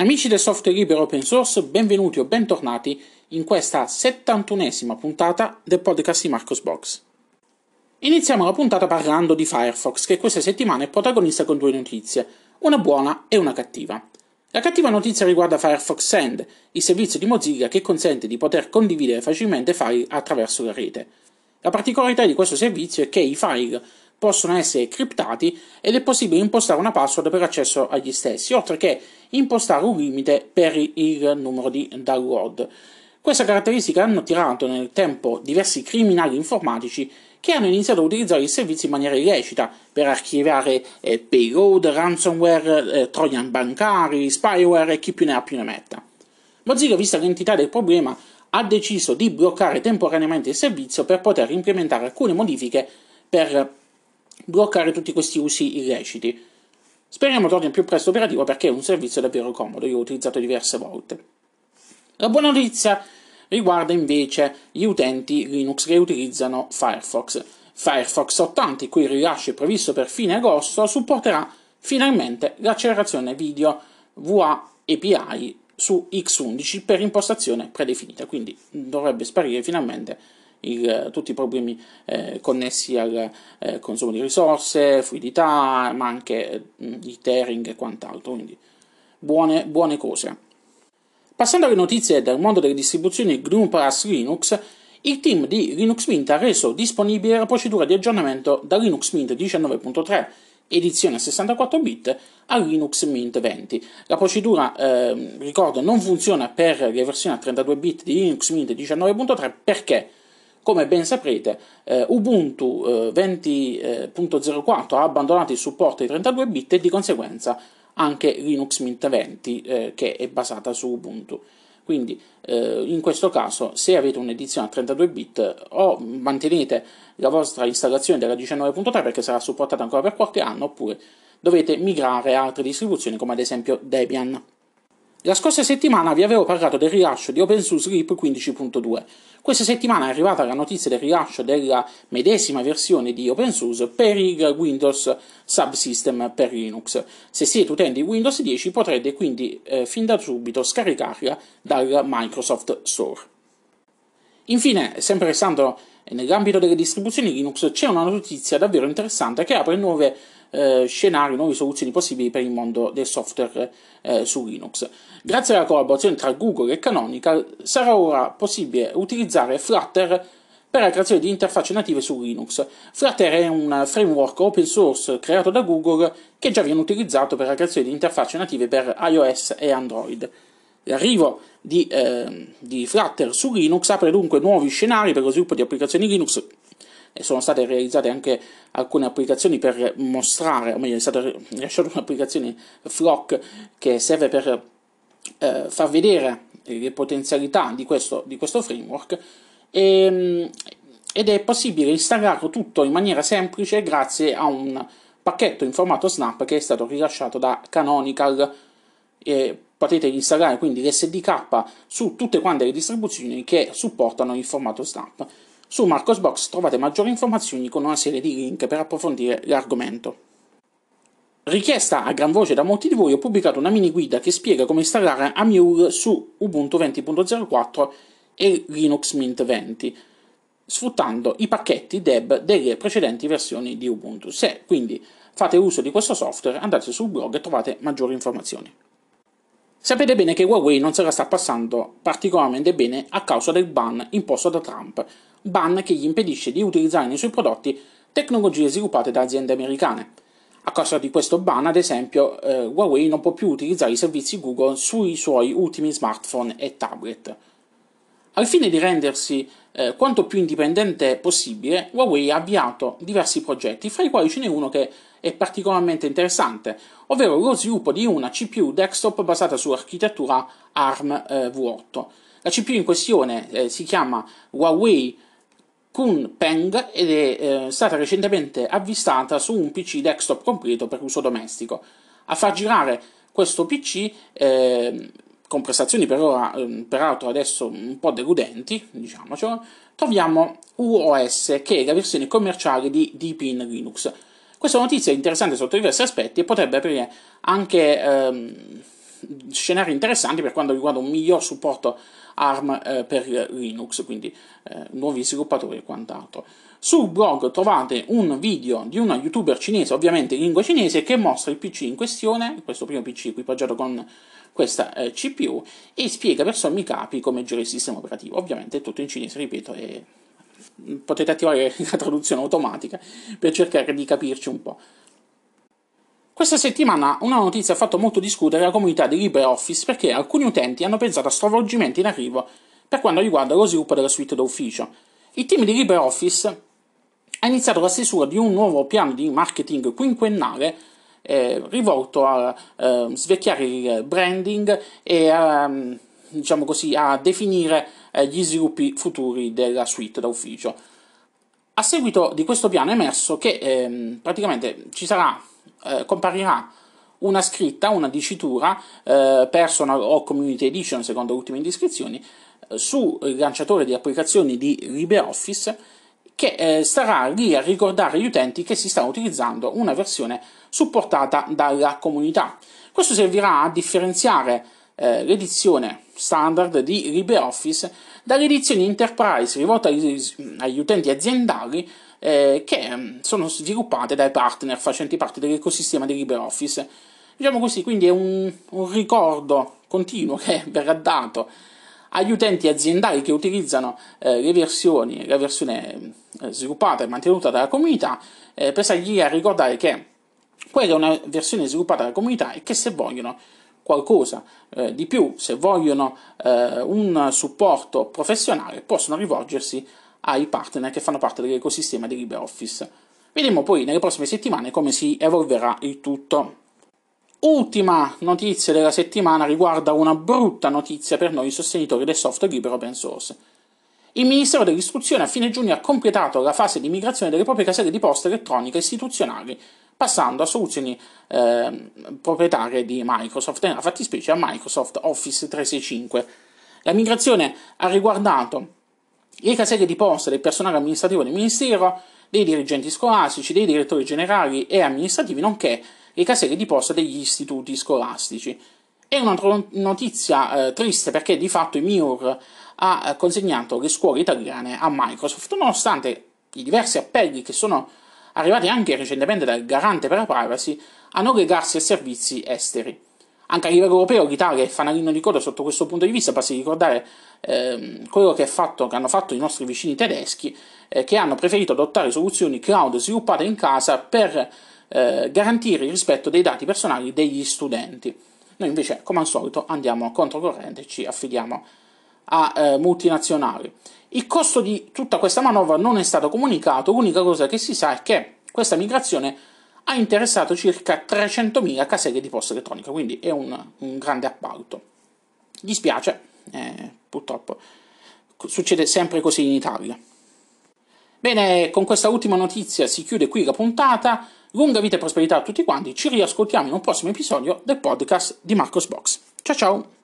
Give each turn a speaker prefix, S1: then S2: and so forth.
S1: Amici del software libero open source, benvenuti o bentornati in questa 71esima puntata del podcast di Marcos Box. Iniziamo la puntata parlando di Firefox, che questa settimana è protagonista con due notizie, una buona e una cattiva. La cattiva notizia riguarda Firefox Send, il servizio di Mozilla che consente di poter condividere facilmente file attraverso la rete. La particolarità di questo servizio è che i file possono essere criptati ed è possibile impostare una password per accesso agli stessi, oltre che impostare un limite per il numero di download. Questa caratteristica hanno tirato nel tempo diversi criminali informatici che hanno iniziato a utilizzare il servizio in maniera illecita per archiviare eh, payload, ransomware, eh, trojan bancari, spyware e chi più ne ha più ne metta. Mozilla, vista l'entità del problema, ha deciso di bloccare temporaneamente il servizio per poter implementare alcune modifiche per bloccare tutti questi usi illeciti. Speriamo torni il più presto operativo perché è un servizio davvero comodo, io l'ho utilizzato diverse volte. La buona notizia riguarda invece gli utenti Linux che utilizzano Firefox. Firefox 80, il cui rilascio è previsto per fine agosto, supporterà finalmente l'accelerazione video VA API su X11 per impostazione predefinita, quindi dovrebbe sparire finalmente il, tutti i problemi eh, connessi al eh, consumo di risorse, fluidità, ma anche mh, di tearing e quant'altro, quindi buone, buone cose. Passando alle notizie del mondo delle distribuzioni GNU Plus Linux, il team di Linux Mint ha reso disponibile la procedura di aggiornamento da Linux Mint 19.3 edizione 64 bit a Linux Mint 20. La procedura, eh, ricordo, non funziona per le versioni a 32 bit di Linux Mint 19.3 perché come ben saprete, eh, Ubuntu eh, 20.04 ha abbandonato il supporto ai 32 bit e di conseguenza anche Linux Mint 20 eh, che è basata su Ubuntu. Quindi eh, in questo caso se avete un'edizione a 32 bit o mantenete la vostra installazione della 19.3 perché sarà supportata ancora per qualche anno oppure dovete migrare a altre distribuzioni come ad esempio Debian. La scorsa settimana vi avevo parlato del rilascio di OpenSUSE RIP 15.2. Questa settimana è arrivata la notizia del rilascio della medesima versione di OpenSUSE per il Windows Subsystem per Linux. Se siete utenti Windows 10 potrete quindi eh, fin da subito scaricarla dal Microsoft Store. Infine, sempre restando nell'ambito delle distribuzioni Linux, c'è una notizia davvero interessante che apre nuove eh, scenari, nuove soluzioni possibili per il mondo del software eh, su Linux. Grazie alla collaborazione tra Google e Canonical sarà ora possibile utilizzare Flutter per la creazione di interfacce native su Linux. Flutter è un framework open source creato da Google che già viene utilizzato per la creazione di interfacce native per iOS e Android. L'arrivo di, eh, di Flutter su Linux apre dunque nuovi scenari per lo sviluppo di applicazioni Linux e sono state realizzate anche alcune applicazioni per mostrare, o meglio, è stata rilasciata un'applicazione Flock che serve per eh, far vedere le potenzialità di questo, di questo framework e, ehm, ed è possibile installarlo tutto in maniera semplice grazie a un pacchetto in formato Snap che è stato rilasciato da Canonical. E potete installare quindi l'SDK su tutte quante le distribuzioni che supportano il formato Snap. Su Marcosbox trovate maggiori informazioni con una serie di link per approfondire l'argomento. Richiesta a gran voce da molti di voi, ho pubblicato una mini guida che spiega come installare Amule su Ubuntu 20.04 e Linux Mint 20, sfruttando i pacchetti deb delle precedenti versioni di Ubuntu. Se quindi fate uso di questo software, andate sul blog e trovate maggiori informazioni. Sapete bene che Huawei non se la sta passando particolarmente bene a causa del ban imposto da Trump ban che gli impedisce di utilizzare nei suoi prodotti tecnologie sviluppate da aziende americane. A causa di questo ban, ad esempio, eh, Huawei non può più utilizzare i servizi Google sui suoi ultimi smartphone e tablet. Al fine di rendersi eh, quanto più indipendente possibile, Huawei ha avviato diversi progetti, fra i quali ce n'è uno che è particolarmente interessante, ovvero lo sviluppo di una CPU desktop basata sull'architettura ARM eh, V8. La CPU in questione eh, si chiama Huawei Kun Peng ed è eh, stata recentemente avvistata su un PC desktop completo per uso domestico. A far girare questo PC, eh, con prestazioni per ora, eh, peraltro adesso un po' deludenti, diciamocelo, troviamo UOS, che è la versione commerciale di Deepin Linux. Questa notizia è interessante sotto diversi aspetti e potrebbe aprire anche ehm, scenari interessanti per quanto riguarda un miglior supporto ARM eh, per Linux, quindi eh, nuovi sviluppatori e quant'altro. Sul blog trovate un video di una youtuber cinese, ovviamente in lingua cinese, che mostra il PC in questione, questo primo PC equipaggiato con questa eh, CPU, e spiega per sommi capi come girare il sistema operativo. Ovviamente è tutto in cinese, ripeto, e potete attivare la traduzione automatica per cercare di capirci un po'. Questa settimana una notizia ha fatto molto discutere la comunità di LibreOffice perché alcuni utenti hanno pensato a stravolgimenti in arrivo per quanto riguarda lo sviluppo della suite d'ufficio. Il team di LibreOffice ha iniziato la stesura di un nuovo piano di marketing quinquennale eh, rivolto a eh, svecchiare il branding e a, diciamo così, a definire eh, gli sviluppi futuri della suite d'ufficio. A seguito di questo piano è emerso che ehm, praticamente ci sarà eh, comparirà una scritta, una dicitura, eh, personal o community edition secondo le ultime indiscrezioni, eh, sul lanciatore di applicazioni di LibreOffice che eh, starà lì a ricordare agli utenti che si sta utilizzando una versione supportata dalla comunità. Questo servirà a differenziare eh, l'edizione standard di LibreOffice dalle edizioni Enterprise rivolte agli, utenti aziendali eh, che mm, sono sviluppate dai partner facenti parte dell'ecosistema di LibreOffice. Diciamo così, quindi è un, un ricordo continuo che verrà dato agli utenti aziendali che utilizzano eh, le versioni, la versione eh, sviluppata e mantenuta dalla comunità, eh, per stargli a ricordare che quella è una versione sviluppata dalla comunità e che se vogliono qualcosa eh, di più, se vogliono eh, un supporto professionale, possono rivolgersi ai partner che fanno parte dell'ecosistema di LibreOffice. Vedremo poi nelle prossime settimane come si evolverà il tutto. Ultima notizia della settimana riguarda una brutta notizia per noi sostenitori del software libero open source. Il Ministero dell'Istruzione a fine giugno ha completato la fase di migrazione delle proprie caselle di posta elettronica istituzionali, passando a soluzioni eh, proprietarie di Microsoft, nella fattispecie a Microsoft Office 365. La migrazione ha riguardato le caselle di posta del personale amministrativo del Ministero, dei dirigenti scolastici, dei direttori generali e amministrativi, nonché le caselle di posta degli istituti scolastici. È una notizia eh, triste perché di fatto il MIUR ha consegnato le scuole italiane a Microsoft, nonostante i diversi appelli che sono arrivati anche recentemente dal garante per la privacy a non legarsi a servizi esteri. Anche a livello europeo l'Italia è fanalino di coda sotto questo punto di vista, basti ricordare eh, quello che, fatto, che, hanno fatto i nostri vicini tedeschi, eh, che hanno preferito adottare soluzioni cloud sviluppate in casa per eh, garantire il rispetto dei dati personali degli studenti. Noi invece, come al solito, andiamo controcorrente e ci affidiamo a eh, multinazionali. Il costo di tutta questa manovra non è stato comunicato, l'unica cosa che si sa è che questa migrazione ha interessato circa 300.000 caselle di posta elettronica, quindi è un, un grande appalto. Dispiace, eh, purtroppo succede sempre così in Italia. Bene, con questa ultima notizia si chiude qui la puntata. Lunga vita e prosperità a tutti quanti. Ci riascoltiamo in un prossimo episodio del podcast di Marcos Box. Ciao ciao!